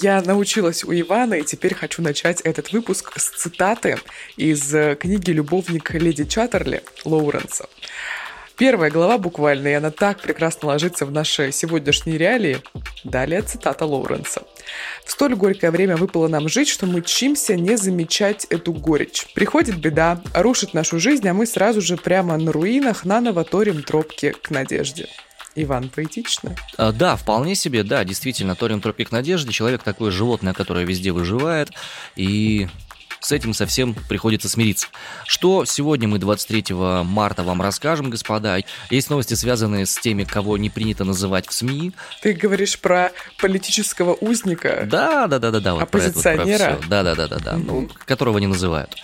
Я научилась у Ивана, и теперь хочу начать этот выпуск с цитаты из э, книги «Любовник леди Чаттерли» Лоуренса. Первая глава буквально, и она так прекрасно ложится в наши сегодняшние реалии. Далее цитата Лоуренса. «В столь горькое время выпало нам жить, что мы чимся не замечать эту горечь. Приходит беда, рушит нашу жизнь, а мы сразу же прямо на руинах наново торим тропки к надежде». Иван, поэтично? А, да, вполне себе, да, действительно, Торин Тропик Надежды, человек такое животное, которое везде выживает, и с этим совсем приходится смириться. Что сегодня мы 23 марта вам расскажем, господа. Есть новости, связанные с теми, кого не принято называть в СМИ. Ты говоришь про политического узника? Да, да, да, да, да. Вот оппозиционера? Да, да, да, да, да, ну, которого не называют.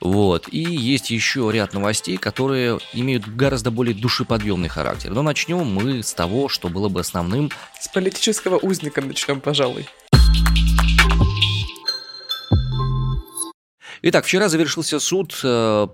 Вот. И есть еще ряд новостей, которые имеют гораздо более душеподъемный характер. Но начнем мы с того, что было бы основным. С политического узника начнем, пожалуй. Итак, вчера завершился суд э,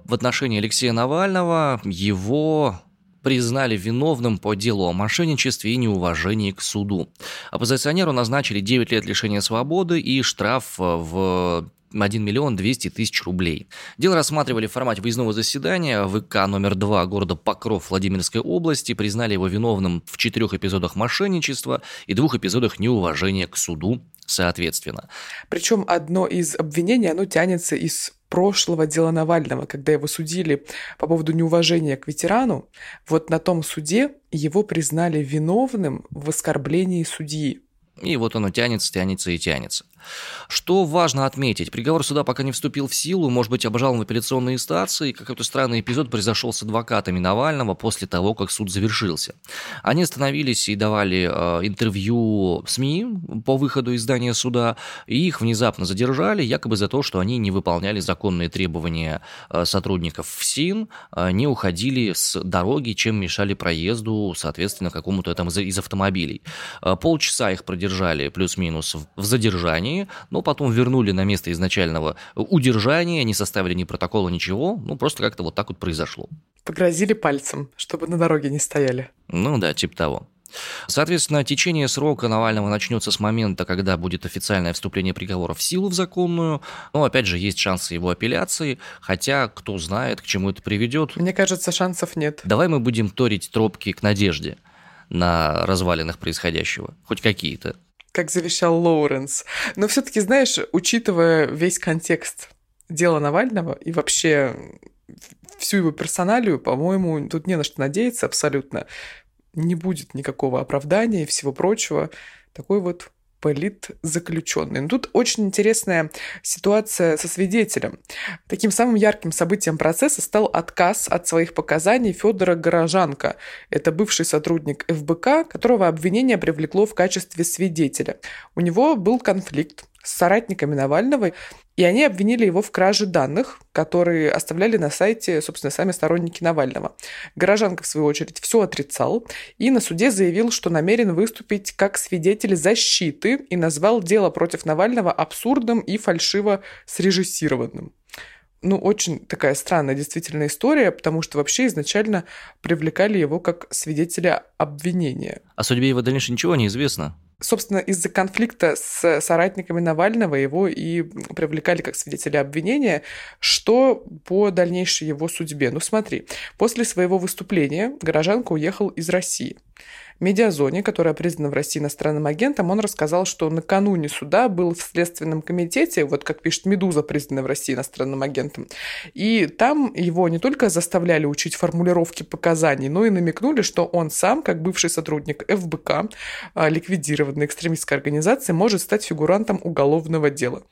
в отношении Алексея Навального. Его признали виновным по делу о мошенничестве и неуважении к суду. Оппозиционеру назначили 9 лет лишения свободы и штраф в 1 миллион 200 тысяч рублей. Дело рассматривали в формате выездного заседания. ВК номер 2 города Покров Владимирской области признали его виновным в четырех эпизодах мошенничества и двух эпизодах неуважения к суду соответственно. Причем одно из обвинений, оно тянется из прошлого дела Навального, когда его судили по поводу неуважения к ветерану. Вот на том суде его признали виновным в оскорблении судьи. И вот оно тянется, тянется и тянется. Что важно отметить, приговор суда пока не вступил в силу, может быть, обжалован в апелляционной инстанции, какой-то странный эпизод произошел с адвокатами Навального после того, как суд завершился. Они остановились и давали э, интервью СМИ по выходу из здания суда, и их внезапно задержали, якобы за то, что они не выполняли законные требования э, сотрудников ФСИН, э, не уходили с дороги, чем мешали проезду, соответственно, какому-то там из, из автомобилей. Э, полчаса их продержали плюс-минус в, в задержании, удержании, но потом вернули на место изначального удержания, не составили ни протокола, ничего, ну просто как-то вот так вот произошло. Погрозили пальцем, чтобы на дороге не стояли. Ну да, типа того. Соответственно, течение срока Навального начнется с момента, когда будет официальное вступление приговора в силу в законную. Но, опять же, есть шансы его апелляции, хотя кто знает, к чему это приведет. Мне кажется, шансов нет. Давай мы будем торить тропки к надежде на развалинах происходящего. Хоть какие-то как завещал Лоуренс. Но все-таки, знаешь, учитывая весь контекст дела Навального и вообще всю его персоналию, по-моему, тут не на что надеяться абсолютно. Не будет никакого оправдания и всего прочего. Такой вот политзаключенный. Но тут очень интересная ситуация со свидетелем. Таким самым ярким событием процесса стал отказ от своих показаний Федора Горожанко. Это бывший сотрудник ФБК, которого обвинение привлекло в качестве свидетеля. У него был конфликт с соратниками Навального, и они обвинили его в краже данных, которые оставляли на сайте, собственно, сами сторонники Навального. Горожанка, в свою очередь, все отрицал и на суде заявил, что намерен выступить как свидетель защиты и назвал дело против Навального абсурдным и фальшиво срежиссированным ну, очень такая странная действительно история, потому что вообще изначально привлекали его как свидетеля обвинения. О судьбе его дальнейшего ничего не известно собственно, из-за конфликта с соратниками Навального его и привлекали как свидетеля обвинения, что по дальнейшей его судьбе. Ну смотри, после своего выступления горожанка уехал из России. Медиазоне, которая признана в России иностранным агентом, он рассказал, что накануне суда был в Следственном комитете, вот как пишет «Медуза», признанная в России иностранным агентом, и там его не только заставляли учить формулировки показаний, но и намекнули, что он сам, как бывший сотрудник ФБК, а, ликвидированной экстремистской организации, может стать фигурантом уголовного дела.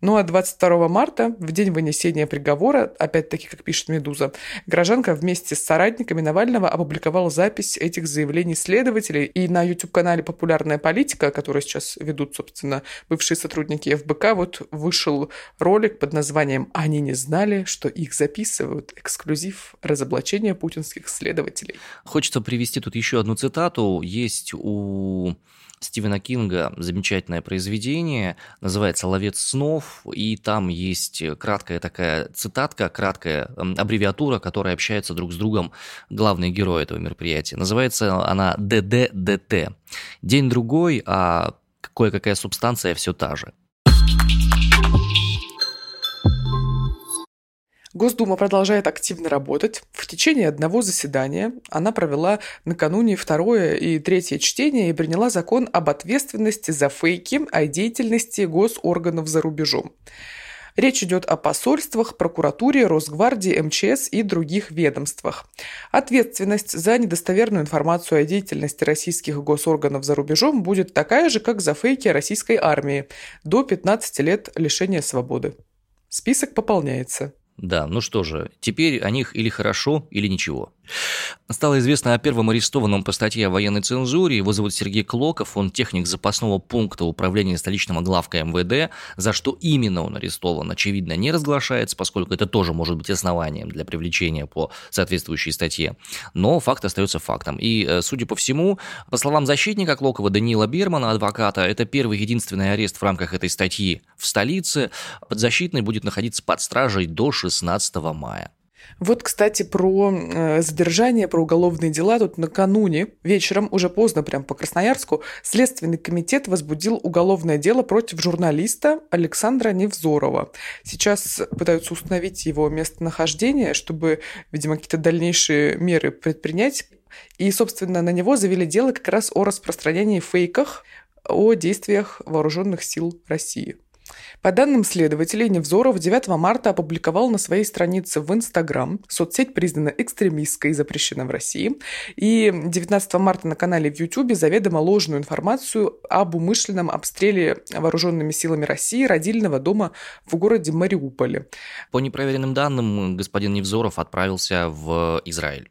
Ну а 22 марта, в день вынесения приговора, опять-таки, как пишет «Медуза», гражданка вместе с соратниками Навального опубликовала запись этих заявлений следователей. И на YouTube-канале «Популярная политика», который сейчас ведут, собственно, бывшие сотрудники ФБК, вот вышел ролик под названием «Они не знали, что их записывают. Эксклюзив разоблачения путинских следователей». Хочется привести тут еще одну цитату. Есть у Стивена Кинга замечательное произведение, называется «Ловец снов», и там есть краткая такая цитатка, краткая аббревиатура, которая общается друг с другом главные герои этого мероприятия. Называется она ДДДТ. День-другой, а кое-какая субстанция все та же. Госдума продолжает активно работать. В течение одного заседания она провела накануне второе и третье чтение и приняла закон об ответственности за фейки о деятельности госорганов за рубежом. Речь идет о посольствах, прокуратуре, Росгвардии, МЧС и других ведомствах. Ответственность за недостоверную информацию о деятельности российских госорганов за рубежом будет такая же, как за фейки российской армии – до 15 лет лишения свободы. Список пополняется. Да, ну что же, теперь о них или хорошо, или ничего. Стало известно о первом арестованном по статье о военной цензуре. Его зовут Сергей Клоков, он техник запасного пункта управления столичного главка МВД. За что именно он арестован, очевидно, не разглашается, поскольку это тоже может быть основанием для привлечения по соответствующей статье. Но факт остается фактом. И, э, судя по всему, по словам защитника Клокова Даниила Бермана, адвоката, это первый единственный арест в рамках этой статьи в столице. Подзащитный будет находиться под стражей до 16 мая. Вот, кстати, про э, задержание, про уголовные дела. Тут накануне, вечером, уже поздно, прям по Красноярску, Следственный комитет возбудил уголовное дело против журналиста Александра Невзорова. Сейчас пытаются установить его местонахождение, чтобы, видимо, какие-то дальнейшие меры предпринять. И, собственно, на него завели дело как раз о распространении фейках о действиях вооруженных сил России. По данным следователей, Невзоров 9 марта опубликовал на своей странице в Инстаграм, соцсеть признана экстремистской и запрещена в России, и 19 марта на канале в Ютубе заведомо ложную информацию об умышленном обстреле вооруженными силами России родильного дома в городе Мариуполе. По непроверенным данным, господин Невзоров отправился в Израиль.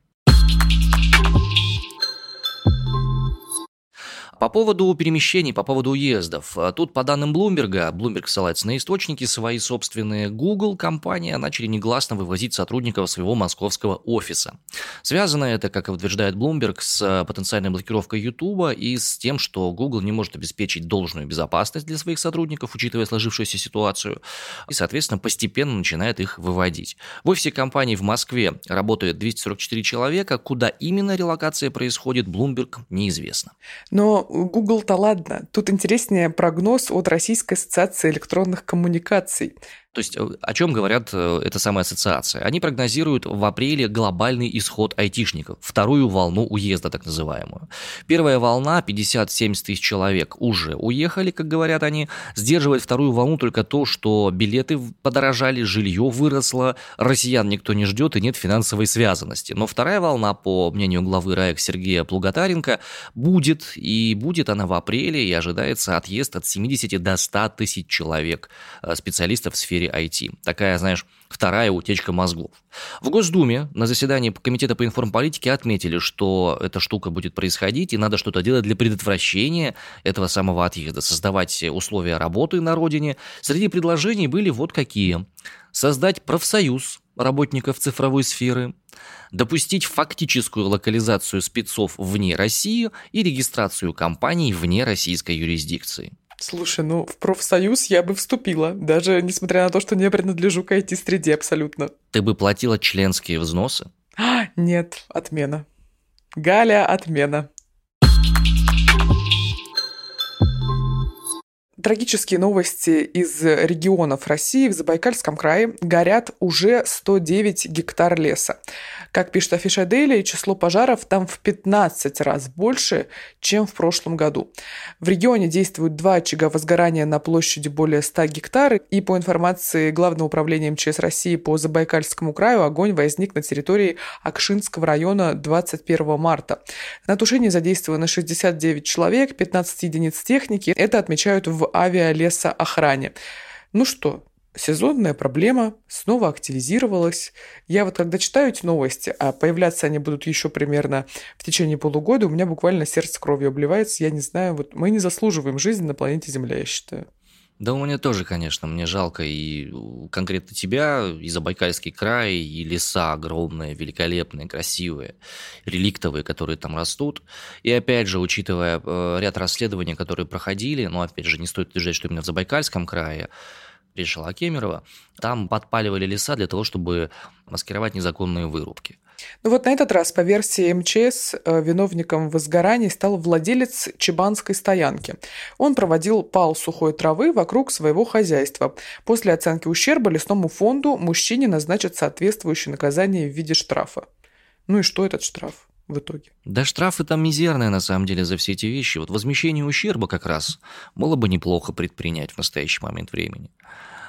По поводу перемещений, по поводу уездов. А тут, по данным Блумберга, Bloomberg ссылается на источники свои собственные, Google компания начали негласно вывозить сотрудников своего московского офиса. Связано это, как утверждает Bloomberg, с потенциальной блокировкой YouTube и с тем, что Google не может обеспечить должную безопасность для своих сотрудников, учитывая сложившуюся ситуацию, и, соответственно, постепенно начинает их выводить. В офисе компании в Москве работает 244 человека, куда именно релокация происходит, Bloomberg неизвестно. Но Google-то ладно. Тут интереснее прогноз от Российской ассоциации электронных коммуникаций. То есть э, о чем говорят э, эта самая ассоциация? Они прогнозируют в апреле глобальный исход айтишников, вторую волну уезда так называемую. Первая волна, 50-70 тысяч человек уже уехали, как говорят они. Сдерживает вторую волну только то, что билеты подорожали, жилье выросло, россиян никто не ждет и нет финансовой связанности. Но вторая волна, по мнению главы РАЭК Сергея Плугатаренко, будет, и будет она в апреле, и ожидается отъезд от 70 до 100 тысяч человек э, специалистов в сфере IT. Такая, знаешь, вторая утечка мозгов. В Госдуме на заседании Комитета по информполитике отметили, что эта штука будет происходить, и надо что-то делать для предотвращения этого самого отъезда, создавать условия работы на родине. Среди предложений были вот какие. Создать профсоюз работников цифровой сферы, допустить фактическую локализацию спецов вне России и регистрацию компаний вне российской юрисдикции. Слушай, ну в профсоюз я бы вступила, даже несмотря на то, что не принадлежу к IT-среде абсолютно. Ты бы платила членские взносы? А, нет, отмена. Галя, отмена. Трагические новости из регионов России. В Забайкальском крае горят уже 109 гектар леса. Как пишет Афиша Дейли, число пожаров там в 15 раз больше, чем в прошлом году. В регионе действуют два очага возгорания на площади более 100 гектар, и по информации Главного управления МЧС России по Забайкальскому краю, огонь возник на территории Акшинского района 21 марта. На тушении задействовано 69 человек, 15 единиц техники. Это отмечают в авиалесоохране. Ну что, сезонная проблема снова активизировалась. Я вот когда читаю эти новости, а появляться они будут еще примерно в течение полугода, у меня буквально сердце кровью обливается. Я не знаю, вот мы не заслуживаем жизни на планете Земля, я считаю. Да у меня тоже, конечно, мне жалко и конкретно тебя, и Забайкальский край, и леса огромные, великолепные, красивые, реликтовые, которые там растут. И опять же, учитывая э, ряд расследований, которые проходили, но опять же, не стоит утверждать, что именно в Забайкальском крае, решила Кемерова, там подпаливали леса для того, чтобы маскировать незаконные вырубки – Ну вот на этот раз, по версии МЧС, э, виновником возгораний стал владелец чебанской стоянки. Он проводил пал сухой травы вокруг своего хозяйства. После оценки ущерба лесному фонду мужчине назначат соответствующее наказание в виде штрафа. Ну и что этот штраф? в итоге. Да штрафы там мизерные на самом деле за все эти вещи. Вот возмещение ущерба как раз было бы неплохо предпринять в настоящий момент времени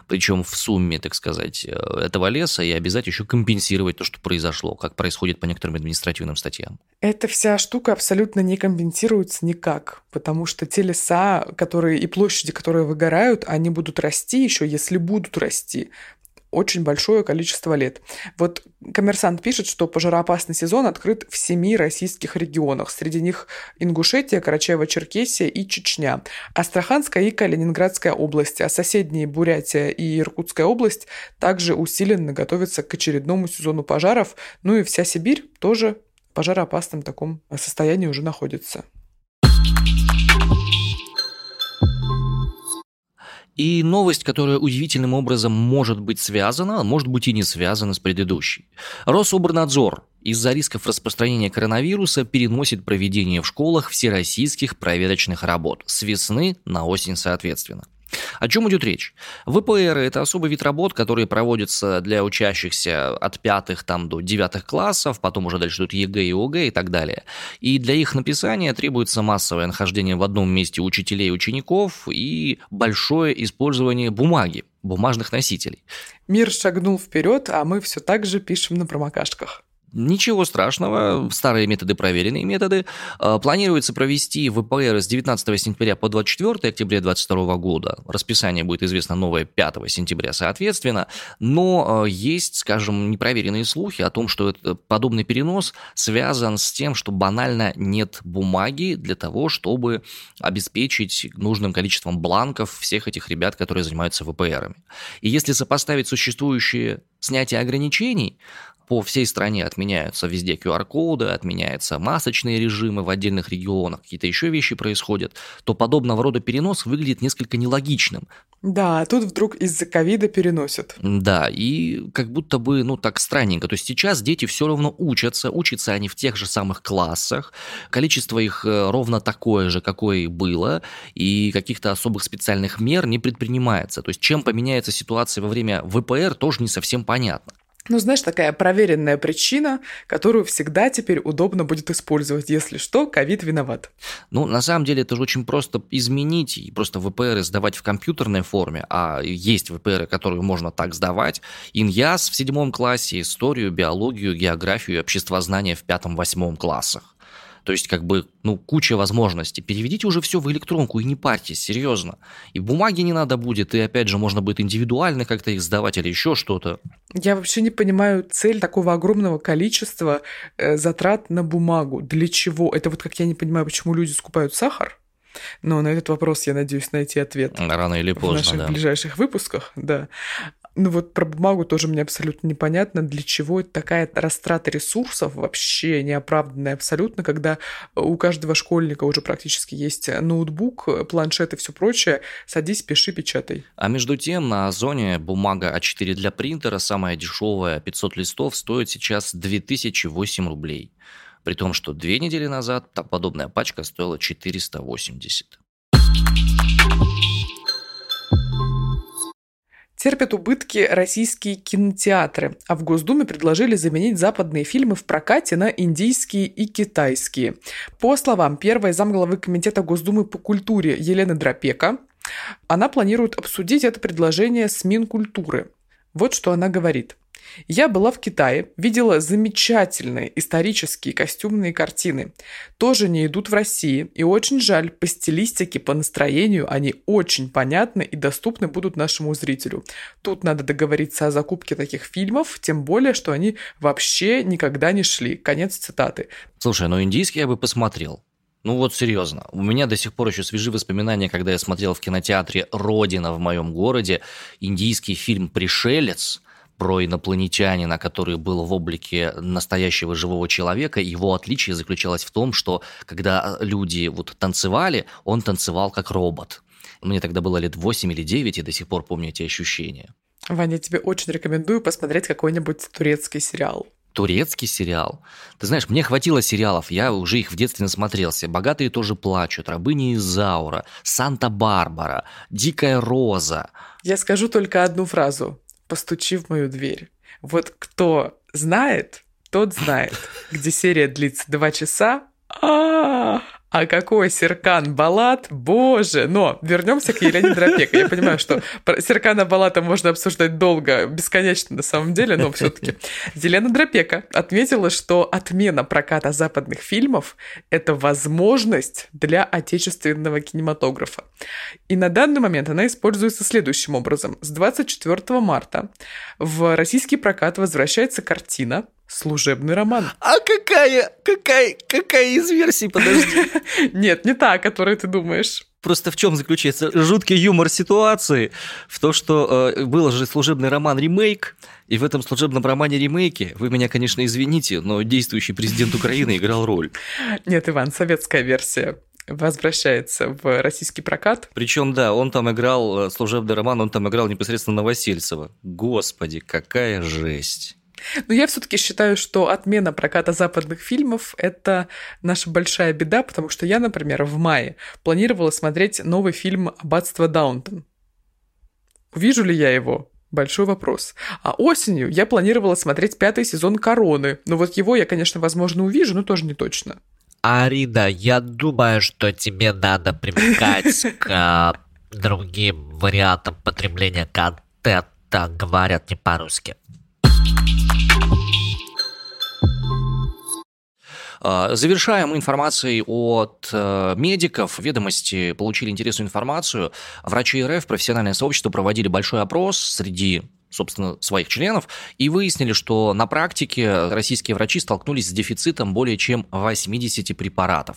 причем в сумме, так сказать, э, этого леса и обязать еще компенсировать то, что произошло, как происходит по некоторым административным статьям. Эта вся штука абсолютно не компенсируется никак, потому что те леса, которые и площади, которые выгорают, они будут расти еще, если будут расти очень большое количество лет. Вот коммерсант пишет, что пожароопасный сезон открыт в семи российских регионах. Среди них Ингушетия, Карачаево-Черкесия и Чечня. Астраханская и Калининградская области, а соседние Бурятия и Иркутская область также усиленно готовятся к очередному сезону пожаров. Ну и вся Сибирь тоже в пожароопасном таком состоянии уже находится. И новость, которая удивительным образом может быть связана, может быть и не связана с предыдущей. Рособорнадзор из-за рисков распространения коронавируса переносит проведение в школах всероссийских проверочных работ с весны на осень соответственно. О чем идет речь? ВПР – это особый вид работ, которые проводятся для учащихся от пятых там, до девятых классов, потом уже дальше идут ЕГЭ и ОГЭ и так далее. И для их написания требуется массовое нахождение в одном месте учителей и учеников и большое использование бумаги, бумажных носителей. Мир шагнул вперед, а мы все так же пишем на промокашках. Ничего страшного, старые методы, проверенные методы. А, планируется провести ВПР с 19 сентября по 24 октября 2022 года. Расписание будет известно новое 5 сентября, соответственно. Но а, есть, скажем, непроверенные слухи о том, что это, подобный перенос связан с тем, что банально нет бумаги для того, чтобы обеспечить нужным количеством бланков всех этих ребят, которые занимаются ВПРами. И если сопоставить существующие снятие ограничений, по всей стране отменяются везде QR-коды, отменяются масочные режимы в отдельных регионах, какие-то еще вещи происходят, то подобного рода перенос выглядит несколько нелогичным. Да, а тут вдруг из-за ковида переносят. Да, и как будто бы, ну, так странненько. То есть сейчас дети все равно учатся, учатся они в тех же самых классах, количество их э, ровно такое же, какое и было, и каких-то особых специальных мер не предпринимается. То есть чем поменяется ситуация во время ВПР, тоже не совсем понятно. Ну, знаешь, такая проверенная причина, которую всегда теперь удобно будет использовать. Если что, ковид виноват. Ну, на самом деле, это же очень просто изменить и просто ВПР сдавать в компьютерной форме, а есть ВПР, которые можно так сдавать. Иньяс в седьмом классе, историю, биологию, географию и обществознание в пятом-восьмом классах. То есть, как бы, ну, куча возможностей. Переведите уже все в электронку и не парьтесь, серьезно. И бумаги не надо будет, и опять же, можно будет индивидуально как-то их сдавать или еще что-то. Я вообще не понимаю цель такого огромного количества э, затрат на бумагу. Для чего? Это вот как я не понимаю, почему люди скупают сахар. Но на этот вопрос я надеюсь найти ответ. Рано или поздно, В наших да. ближайших выпусках, да. Ну вот про бумагу тоже мне абсолютно непонятно, для чего это такая растрата ресурсов вообще неоправданная абсолютно, когда у каждого школьника уже практически есть ноутбук, планшет и все прочее. Садись, пиши, печатай. А между тем на Озоне бумага А4 для принтера, самая дешевая, 500 листов, стоит сейчас 2008 рублей. При том, что две недели назад подобная пачка стоила 480. Терпят убытки российские кинотеатры, а в Госдуме предложили заменить западные фильмы в прокате на индийские и китайские. По словам первой замглавы Комитета Госдумы по культуре Елены Дропека, она планирует обсудить это предложение с Минкультуры. Вот что она говорит – я была в Китае, видела замечательные исторические костюмные картины. Тоже не идут в России. И очень жаль, по стилистике, по настроению они очень понятны и доступны будут нашему зрителю. Тут надо договориться о закупке таких фильмов, тем более, что они вообще никогда не шли. Конец цитаты. Слушай, ну индийский я бы посмотрел. Ну вот серьезно, у меня до сих пор еще свежи воспоминания, когда я смотрел в кинотеатре «Родина» в моем городе индийский фильм «Пришелец», про инопланетянина, который был в облике настоящего живого человека. Его отличие заключалось в том, что когда люди вот танцевали, он танцевал как робот. Мне тогда было лет 8 или 9, и до сих пор помню эти ощущения. Ваня, я тебе очень рекомендую посмотреть какой-нибудь турецкий сериал. турецкий сериал. Ты знаешь, мне хватило сериалов, я уже их в детстве насмотрелся. «Богатые тоже плачут», «Рабыня Изаура», «Санта-Барбара», «Дикая роза». Я скажу только одну фразу. «Постучи в мою дверь». Вот кто знает, тот знает, где серия длится два часа, а, а какой Серкан Балат, боже! Но вернемся к Елене Дропеко. Я понимаю, что Серкана Балата можно обсуждать долго, бесконечно на самом деле, но все-таки Елена Дропека отметила, что отмена проката западных фильмов – это возможность для отечественного кинематографа. И на данный момент она используется следующим образом. С 24 марта в российский прокат возвращается картина Служебный роман. А какая, какая, какая из версий, подожди? Нет, не та, о которой ты думаешь. Просто в чем заключается жуткий юмор ситуации? В том, что э, был же служебный роман ремейк, и в этом служебном романе ремейке, вы меня, конечно, извините, но действующий президент Украины играл роль. Нет, Иван, советская версия возвращается в российский прокат. Причем, да, он там играл э, служебный роман, он там играл непосредственно Новосельцева. Господи, какая жесть. Но я все-таки считаю, что отмена проката западных фильмов – это наша большая беда, потому что я, например, в мае планировала смотреть новый фильм «Аббатство Даунтон». Увижу ли я его? Большой вопрос. А осенью я планировала смотреть пятый сезон «Короны». Но вот его я, конечно, возможно, увижу, но тоже не точно. Арина, я думаю, что тебе надо привыкать к другим вариантам потребления контента, говорят не по-русски. Завершаем информацией от э, медиков. Ведомости получили интересную информацию. Врачи РФ, профессиональное сообщество проводили большой опрос среди собственно, своих членов, и выяснили, что на практике российские врачи столкнулись с дефицитом более чем 80 препаратов.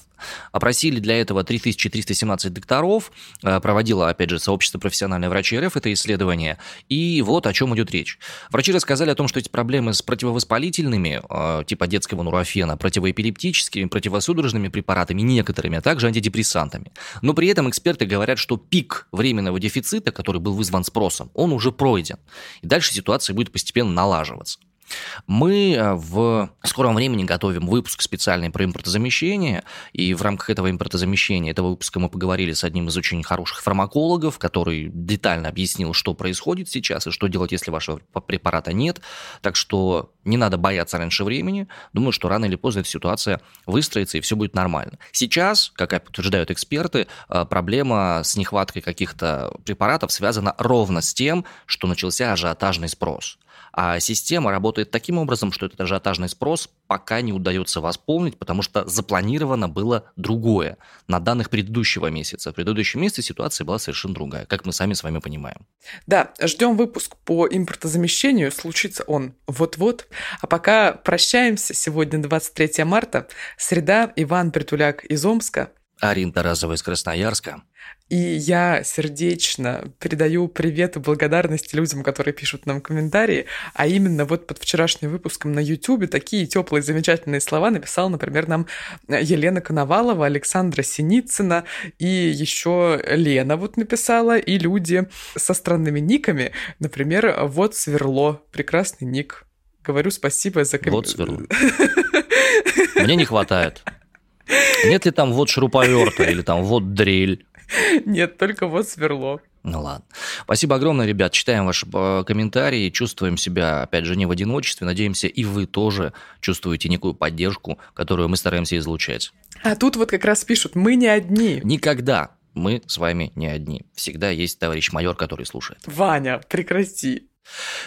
Опросили для этого 3317 докторов, э, проводило, опять же, сообщество профессиональной врачей РФ это исследование, и вот о чем идет речь. Врачи рассказали о том, что эти проблемы с противовоспалительными, э, типа детского нурофена, противоэпилептическими, противосудорожными препаратами, некоторыми, а также антидепрессантами. Но при этом эксперты говорят, что пик временного дефицита, который был вызван спросом, он уже пройден. И дальше ситуация будет постепенно налаживаться. Мы э, в скором времени готовим выпуск специальный про импортозамещение, и в рамках этого импортозамещения, этого выпуска мы поговорили с одним из очень хороших фармакологов, который детально объяснил, что происходит сейчас и что делать, если вашего препарата нет. Так что не надо бояться раньше времени. Думаю, что рано или поздно эта ситуация выстроится, и все будет нормально. Сейчас, как утверждают эксперты, э, проблема с нехваткой каких-то препаратов связана ровно с тем, что начался ажиотажный спрос. А система работает таким образом, что этот ажиотажный спрос пока не удается восполнить, потому что запланировано было другое на данных предыдущего месяца. В предыдущем месяце ситуация была совершенно другая, как мы сами с вами понимаем. Да, ждем выпуск по импортозамещению. Случится он вот-вот. А пока прощаемся. Сегодня 23 марта. Среда. Иван Притуляк из Омска. Арин Тарасова из Красноярска. И я сердечно передаю привет и благодарность людям, которые пишут нам комментарии, а именно вот под вчерашним выпуском на YouTube такие теплые замечательные слова написал, например, нам Елена Коновалова, Александра Синицына и еще Лена вот написала, и люди со странными никами, например, вот Сверло, прекрасный ник. Говорю спасибо за комментарий. Вот Сверло. Мне не хватает. Нет ли там вот шуруповерта или там вот дрель? Нет, только вот сверло. Ну ладно. Спасибо огромное, ребят. Читаем ваши э, комментарии, чувствуем себя, опять же, не в одиночестве. Надеемся, и вы тоже чувствуете некую поддержку, которую мы стараемся излучать. А тут вот как раз пишут, мы не одни. Никогда мы с вами не одни. Всегда есть товарищ майор, который слушает. Ваня, прекрати.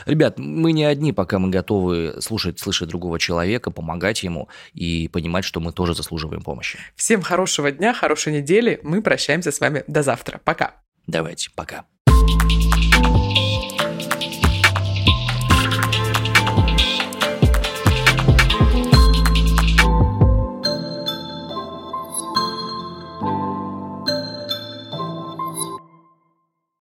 Ребят, мы не одни, пока мы готовы слушать, слышать другого человека, помогать ему и понимать, что мы тоже заслуживаем помощи. Всем хорошего дня, хорошей недели. Мы прощаемся с вами до завтра. Пока. Давайте, пока.